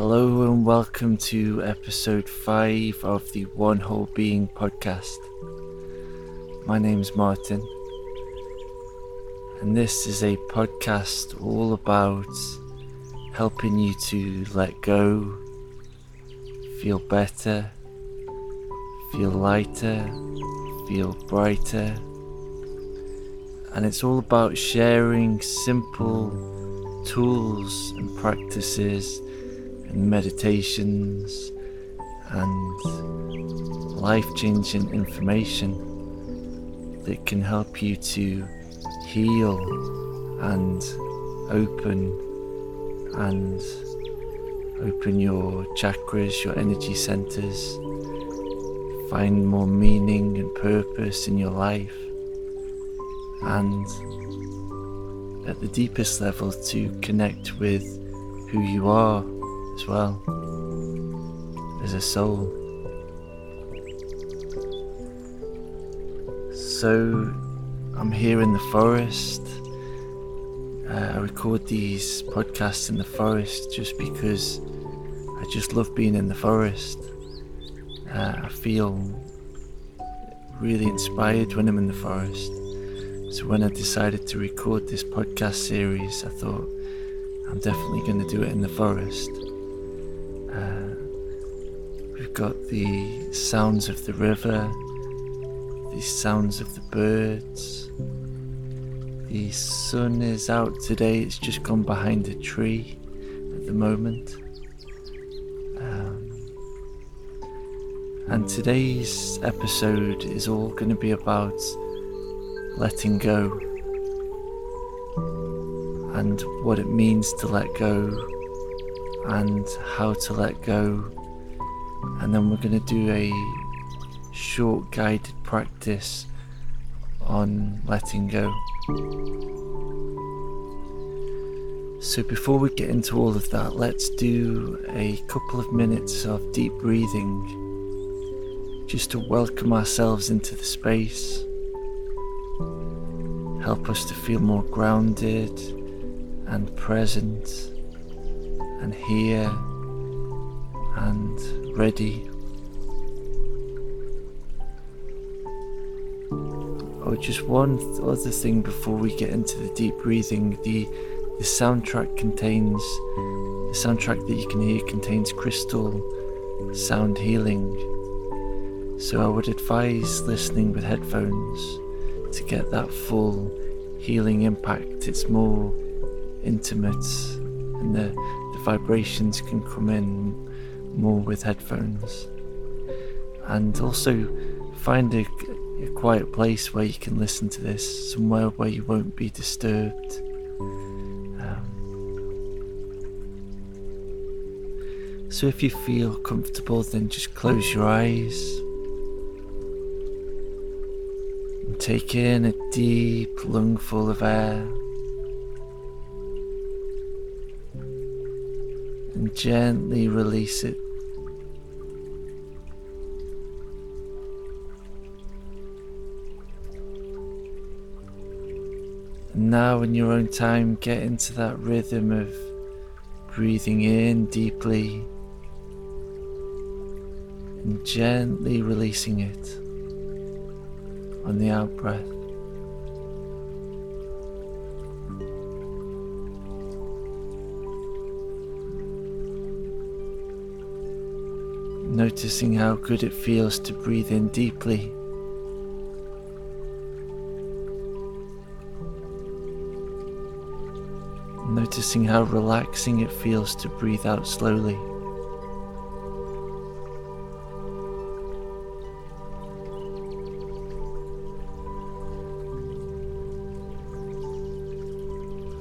Hello and welcome to episode 5 of the One Whole Being podcast. My name's Martin, and this is a podcast all about helping you to let go, feel better, feel lighter, feel brighter, and it's all about sharing simple tools and practices and meditations and life changing information that can help you to heal and open and open your chakras, your energy centers, find more meaning and purpose in your life, and at the deepest level to connect with who you are as well There's a soul. So I'm here in the forest. Uh, I record these podcasts in the forest just because I just love being in the forest. Uh, I feel really inspired when I'm in the forest. So when I decided to record this podcast series, I thought I'm definitely going to do it in the forest. Got the sounds of the river, the sounds of the birds. The sun is out today, it's just gone behind a tree at the moment. Um, and today's episode is all going to be about letting go and what it means to let go and how to let go. And then we're going to do a short guided practice on letting go. So, before we get into all of that, let's do a couple of minutes of deep breathing just to welcome ourselves into the space, help us to feel more grounded and present and here and ready. Oh, just one other thing before we get into the deep breathing. The the soundtrack contains the soundtrack that you can hear contains crystal sound healing. So I would advise listening with headphones to get that full healing impact. It's more intimate and the the vibrations can come in more with headphones. And also find a, a quiet place where you can listen to this, somewhere where you won't be disturbed. Um, so if you feel comfortable, then just close your eyes. And take in a deep lungful of air. and gently release it. Now, in your own time, get into that rhythm of breathing in deeply and gently releasing it on the out breath. noticing how good it feels to breathe in deeply. Noticing how relaxing it feels to breathe out slowly.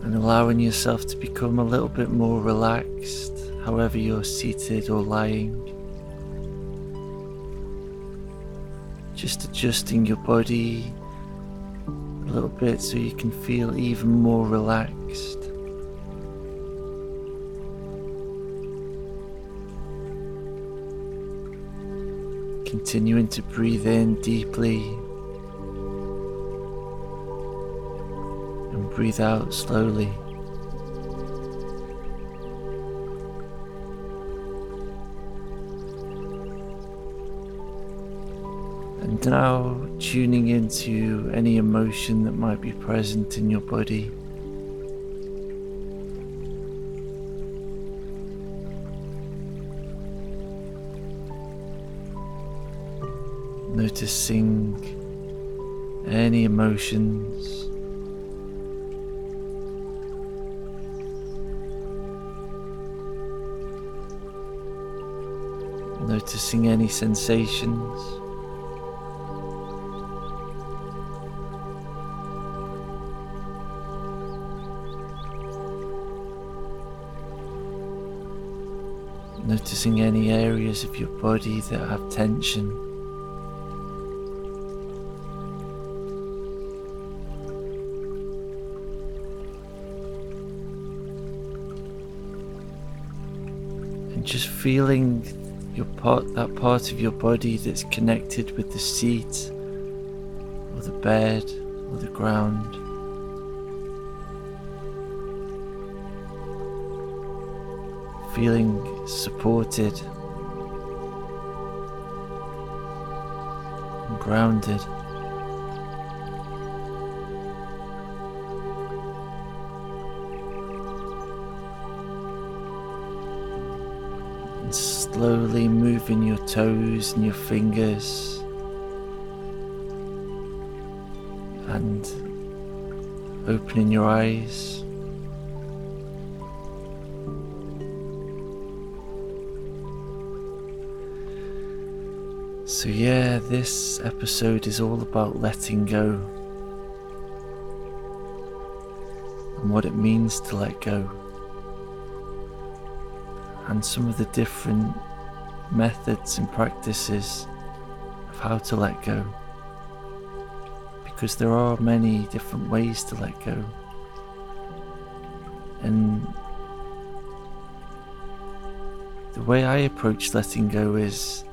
And allowing yourself to become a little bit more relaxed, however you're seated or lying. just adjusting your body a little bit so you can feel even more relaxed. Continuing to breathe in deeply and breathe out slowly. And now tuning into any emotion that might be present in your body. Noticing any emotions. Noticing any sensations. Noticing any areas of your body that have tension. Feeling your part that part of your body that's connected with the seat or the bed or the ground. Feeling supported and grounded. Slowly moving your toes and your fingers. And opening your eyes. So, yeah, this episode is all about letting go. And what it means to let go, and some of the different methods and practices of how to let go. Because there are many different ways to let go, and the way I approach letting go is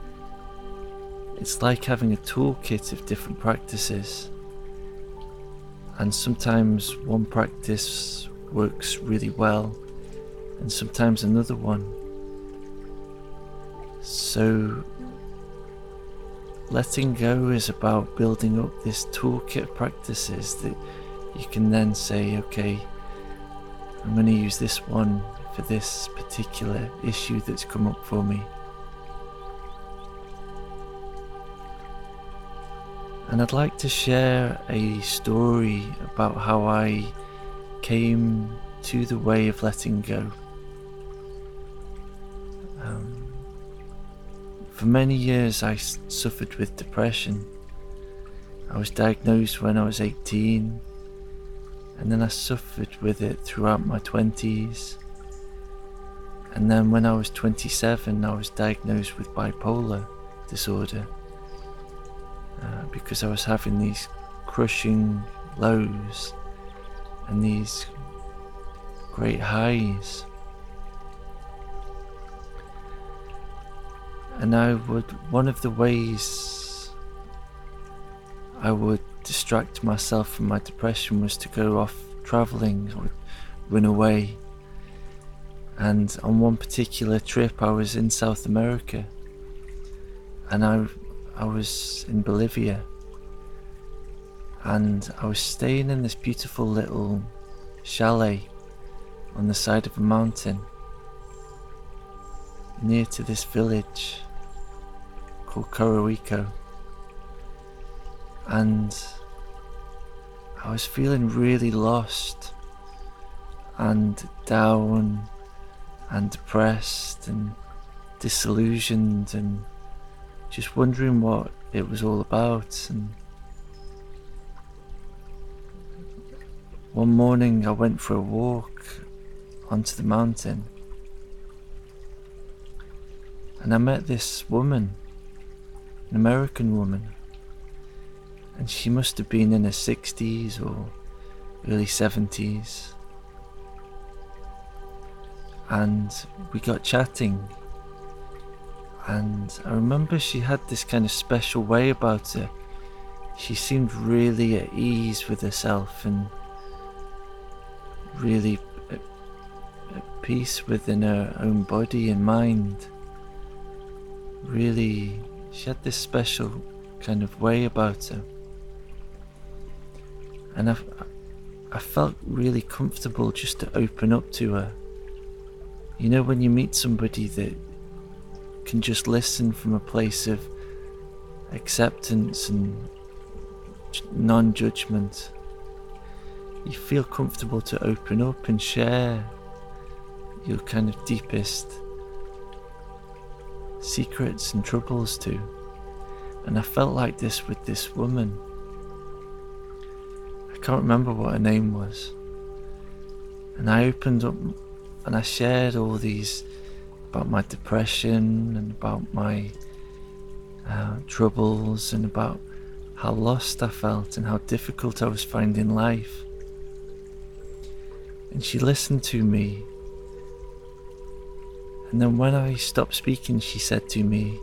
it's like having a toolkit of different practices. And sometimes one practice works really well, and sometimes another one. So, letting go is about building up this toolkit of practices that you can then say, okay, I'm going to use this one for this particular issue that's come up for me. And I'd like to share a story about how I came to the way of letting go. Um, for many years, I suffered with depression. I was diagnosed when I was 18, and then I suffered with it throughout my 20s. And then when I was 27, I was diagnosed with bipolar disorder uh, because I was having these crushing lows and these great highs. And I would, one of the ways I would distract myself from my depression was to go off traveling or run away. And on one particular trip, I was in South America. And I I was in Bolivia. And I was staying in this beautiful little chalet on the side of a mountain near to this village called Coroico. And I was feeling really lost and down and depressed and disillusioned and just wondering what it was all about. And one morning I went for a walk onto the mountain and I met this woman, an American woman, and she must have been in her 60s or early 70s. And we got chatting and I remember she had this kind of special way about her. She seemed really at ease with herself and really at, at peace within her own body and mind. Really, she had this special kind of way about her. And I, I felt really comfortable just to open up to her. You know, when you meet somebody that can just listen from a place of acceptance and non judgment, you feel comfortable to open up and share your kind of deepest secrets and troubles to. And I felt like this with this woman. I can't remember what her name was. And I opened up and I shared all these about my depression and about my uh, troubles and about how lost I felt and how difficult I was finding life. And she listened to me. And then when I stopped speaking, she said to me,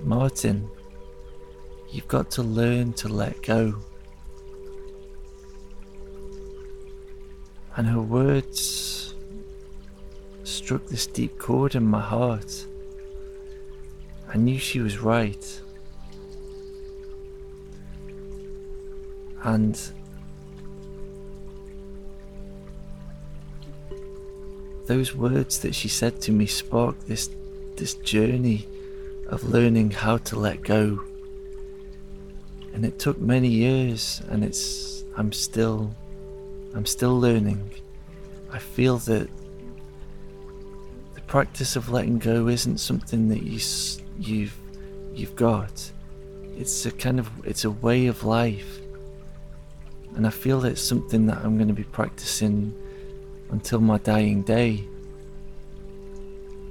Martin, you've got to learn to let go. And her words struck this deep chord in my heart. I knew she was right. And those words that she said to me sparked this this journey of learning how to let go. And it took many years and it's I'm still I'm still learning. I feel that the practice of letting go isn't something that you you've you've got. It's a kind of it's a way of life. And I feel it's something that I'm going to be practicing until my dying day.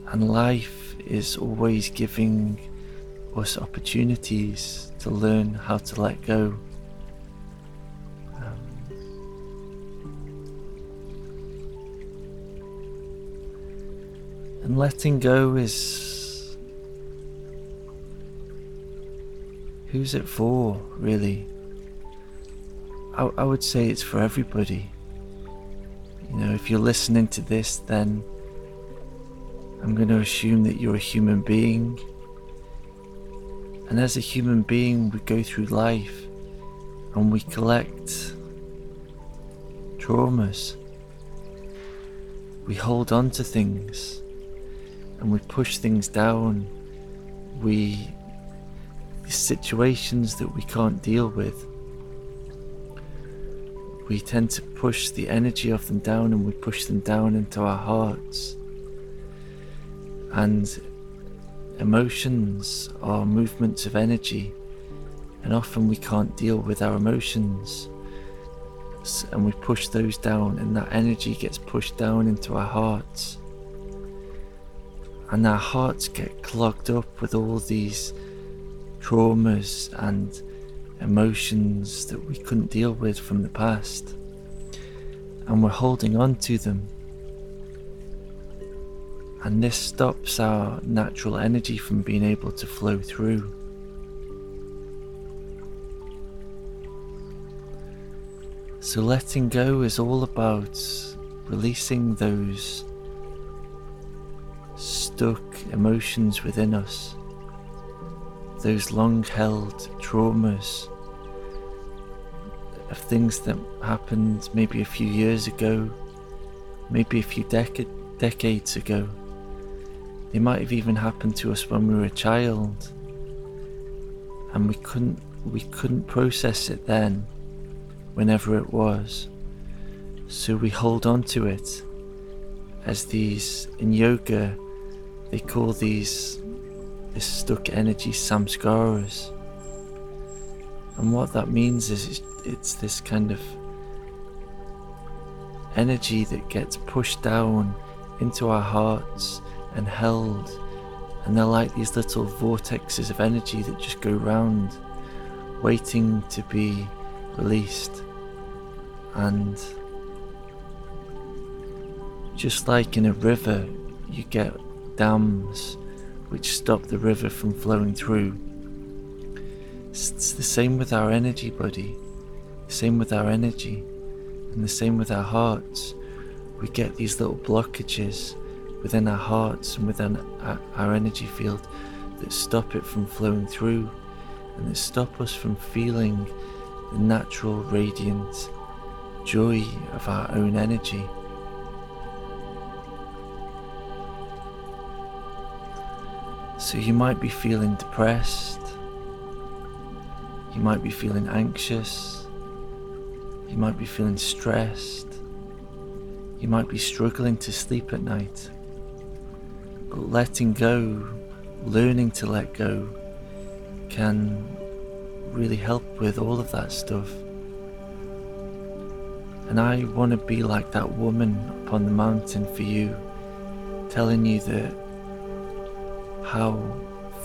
And life is always giving us opportunities to learn how to let go. Um, and letting go is. Who's it for, really? I, I would say it's for everybody. You know, if you're listening to this, then I'm going to assume that you're a human being. And as a human being, we go through life and we collect traumas. We hold on to things and we push things down. We, situations that we can't deal with we tend to push the energy of them down and we push them down into our hearts. And emotions are movements of energy, and often we can't deal with our emotions. And we push those down, and that energy gets pushed down into our hearts. And our hearts get clogged up with all these traumas and emotions that we couldn't deal with from the past, and we're holding on to them. And this stops our natural energy from being able to flow through. So, letting go is all about releasing those stuck emotions within us those long held traumas of things that happened maybe a few years ago, maybe a few dec- decades ago. They might have even happened to us when we were a child, and we couldn't we couldn't process it then, whenever it was. So we hold on to it as these in yoga they call these this stuck energy samskaras. And what that means is it's, it's this kind of energy that gets pushed down into our hearts and held. And they're like these little vortexes of energy that just go round, waiting to be released. And just like in a river, you get dams which stop the river from flowing through. It's the same with our energy body, the same with our energy, and the same with our hearts. We get these little blockages within our hearts and within our, energy field that stop it from flowing through. and that stop us from feeling the natural radiant joy of our own energy. So you might be feeling depressed, you might be feeling anxious, you might be feeling stressed, you might be struggling to sleep at night. But letting go, learning to let go, can really help with all of that stuff. And I want to be like that woman upon the mountain for you, telling you that how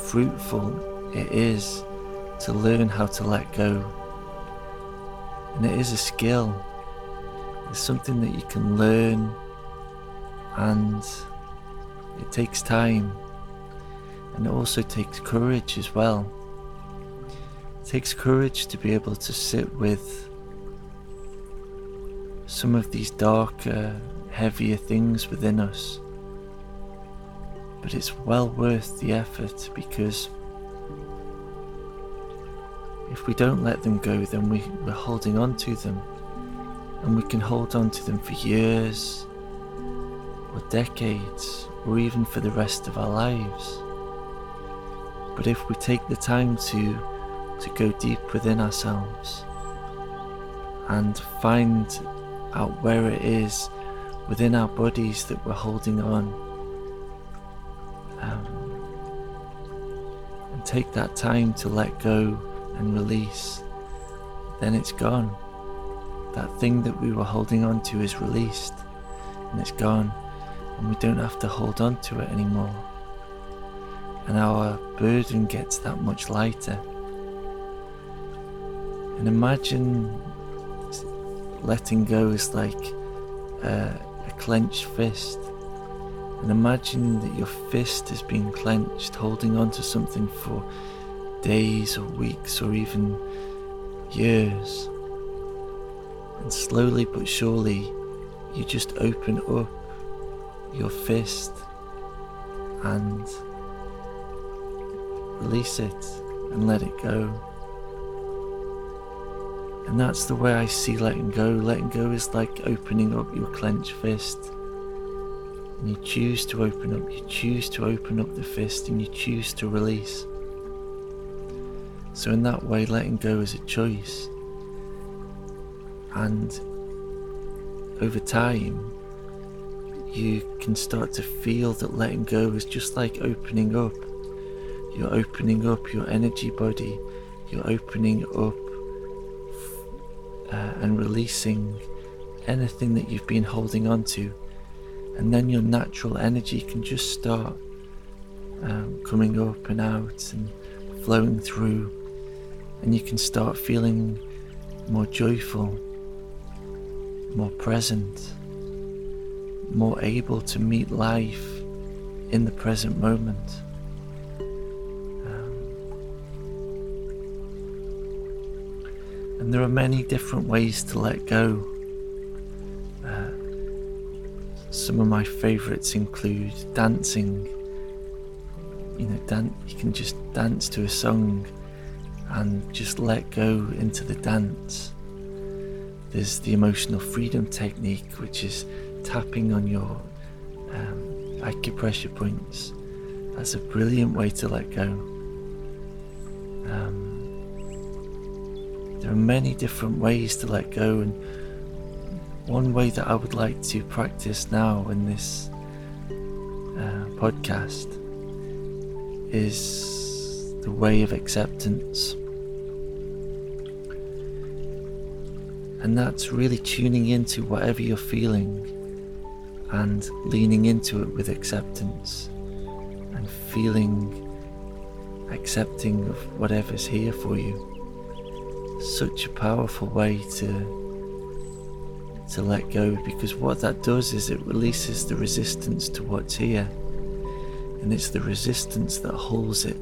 fruitful it is to learn how to let go. And it is a skill, it's something that you can learn, and it takes time, and it also takes courage as well. It takes courage to be able to sit with some of these darker, heavier things within us. But it's well worth the effort because if we don't let them go, then we, we're holding on to them. And we can hold on to them for years, or decades, or even for the rest of our lives. But if we take the time to, to go deep within ourselves and find out where it is within our bodies that we're holding on. And take that time to let go and release, then it's gone. That thing that we were holding on to is released and it's gone, and we don't have to hold on to it anymore. And our burden gets that much lighter. And imagine letting go is like a clenched fist. And imagine that your fist is being clenched, holding on to something for days or weeks or even years. And slowly but surely, you just open up your fist and release it and let it go. And that's the way I see letting go. Letting go is like opening up your clenched fist. And you choose to open up, you choose to open up the fist, and you choose to release. So, in that way, letting go is a choice. And over time, you can start to feel that letting go is just like opening up. You're opening up your energy body, you're opening up uh, and releasing anything that you've been holding on to. And then your natural energy can just start um, coming up and out and flowing through. And you can start feeling more joyful, more present, more able to meet life in the present moment. And there are many different ways to let go. Some of my favourites include dancing. You know, dan- you can just dance to a song and just let go into the dance. There's the emotional freedom technique, which is tapping on your um, acupressure points. That's a brilliant way to let go. Um, there are many different ways to let go, and one way that I would like to practice now in this uh, podcast is the way of acceptance. And that's really tuning into whatever you're feeling and leaning into it with acceptance and feeling accepting of whatever's here for you such a powerful way to to let go because what that does is it releases the resistance to what's here. And it's the resistance that holds it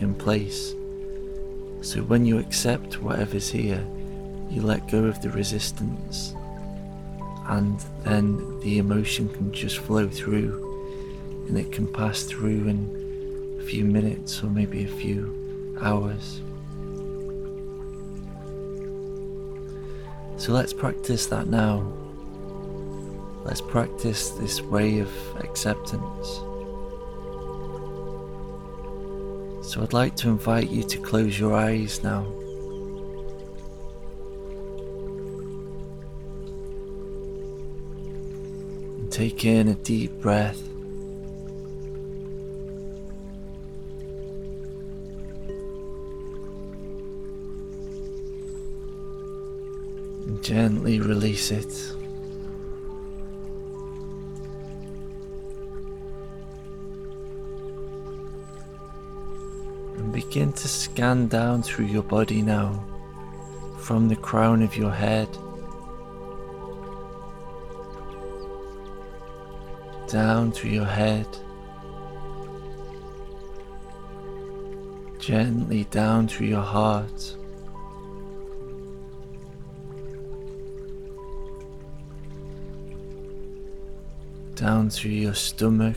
in place. So when you accept whatever's here you let go of the resistance. And then the emotion can just flow through. And it can pass through in a few minutes or maybe a few hours So let's practice that now. Let's practice this way of acceptance. So I'd like to invite you to close your eyes now. And take in a deep breath. Gently release it. And begin to scan down through your body now, from the crown of your head down through your head, gently down through your heart. Down through your stomach,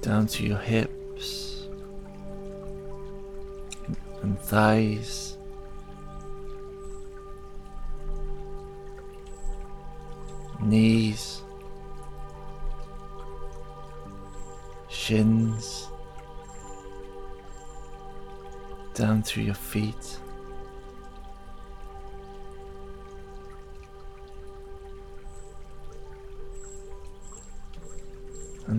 down to your hips and thighs. Knees, shins, down through your feet.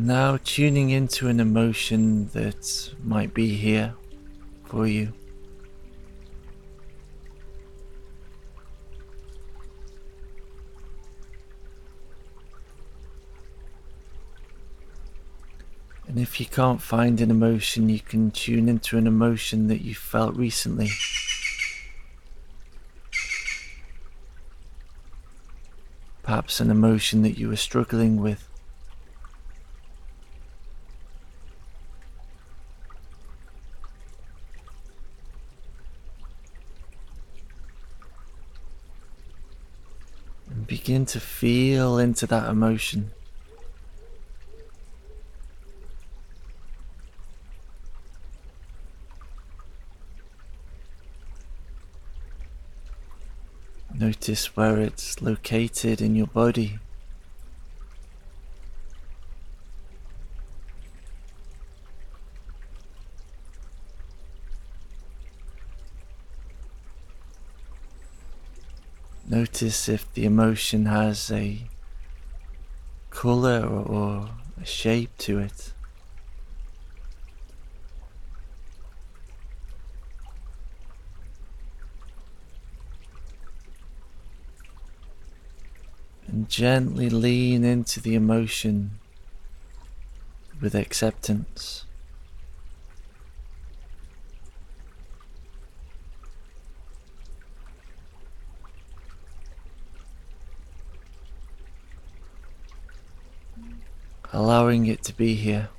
Now tuning into an emotion that might be here for you. And if you can't find an emotion, you can tune into an emotion that you felt recently. Perhaps an emotion that you were struggling with. Begin to feel into that emotion. Notice where it's located in your body. Notice if the emotion has a color or a shape to it. And gently lean into the emotion with acceptance. Allowing it to be here.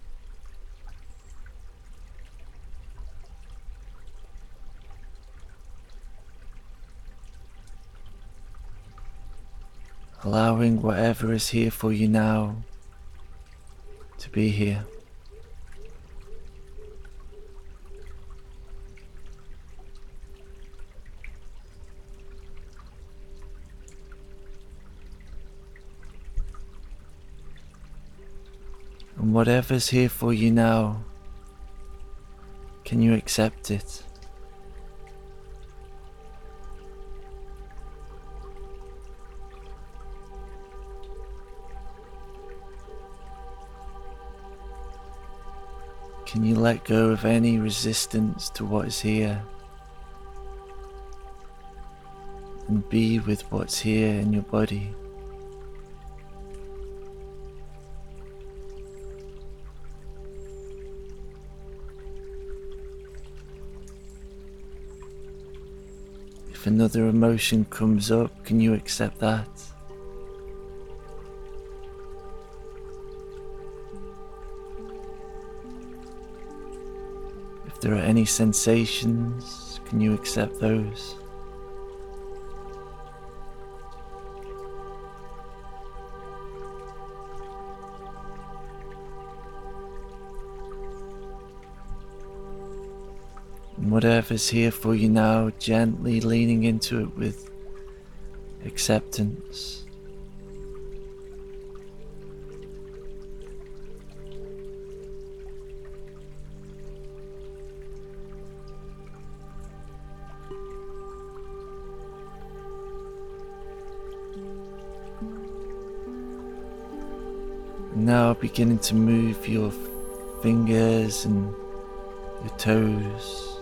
Allowing whatever is here for you now to be here. And whatever's here for you now, can you accept it? Can you let go of any resistance to what is here and be with what's here in your body? If another emotion comes up, can you accept that? If there are any sensations, can you accept those? Whatever's here for you now, gently leaning into it with acceptance. Now beginning to move your fingers and your toes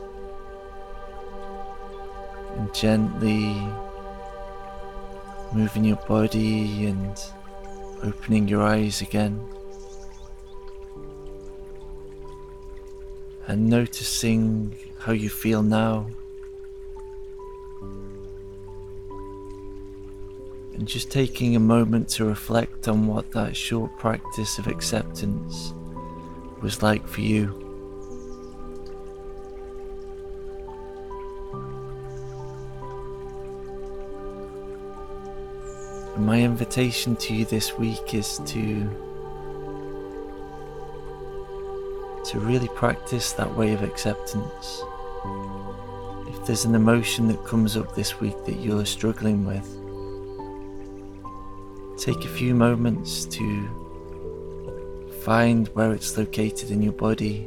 gently moving your body and opening your eyes again and noticing how you feel now. and just taking a moment to reflect on what that short practice of acceptance was like for you. My invitation to you this week is to to really practice that way of acceptance. If there's an emotion that comes up this week that you're struggling with, Take a few moments to find where it's located in your body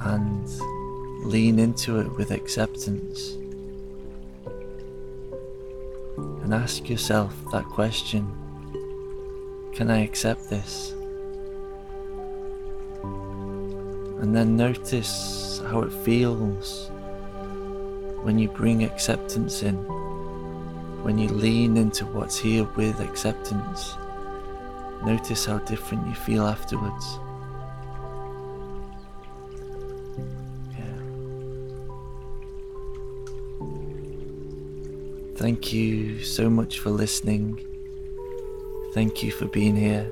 and lean into it with acceptance. And ask yourself that question Can I accept this? And then notice how it feels when you bring acceptance in when you lean into what's here with acceptance, notice how different you feel afterwards. Thank you so much for listening. Thank you for being here.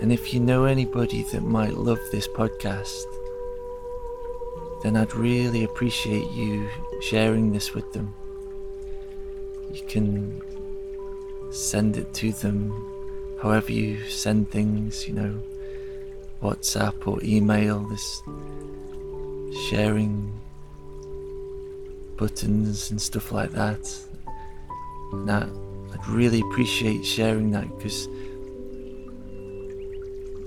And if you know anybody that might love this podcast, then I'd really appreciate you sharing this with them. You can send it to them however you send things, you know, WhatsApp or email, this sharing buttons and stuff like that. And that, I'd really appreciate sharing that because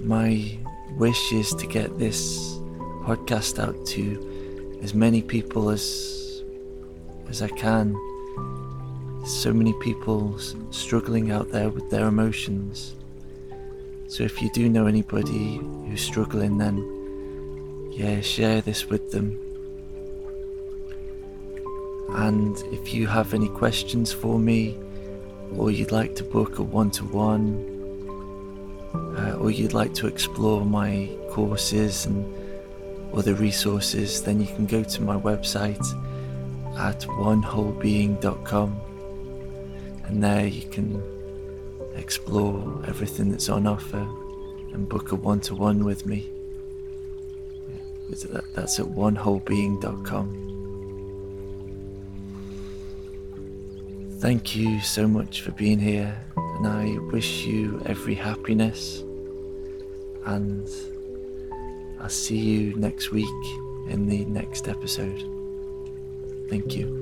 my wish is to get this podcast out to as many people as as I can. So many people struggling out there with their emotions. So if you do know anybody who's struggling, then yeah, share this with them. And if you have any questions for me, or you'd like to book a one to one, or you'd like to explore my courses and other resources, then you can go to my website at onewholebeing.com and there you can explore everything that's on offer and book a one to one with me. That's at onewholebeing.com. Thank you so much for being here, and I wish you every happiness and I'll see you next week in the next episode. Thank you.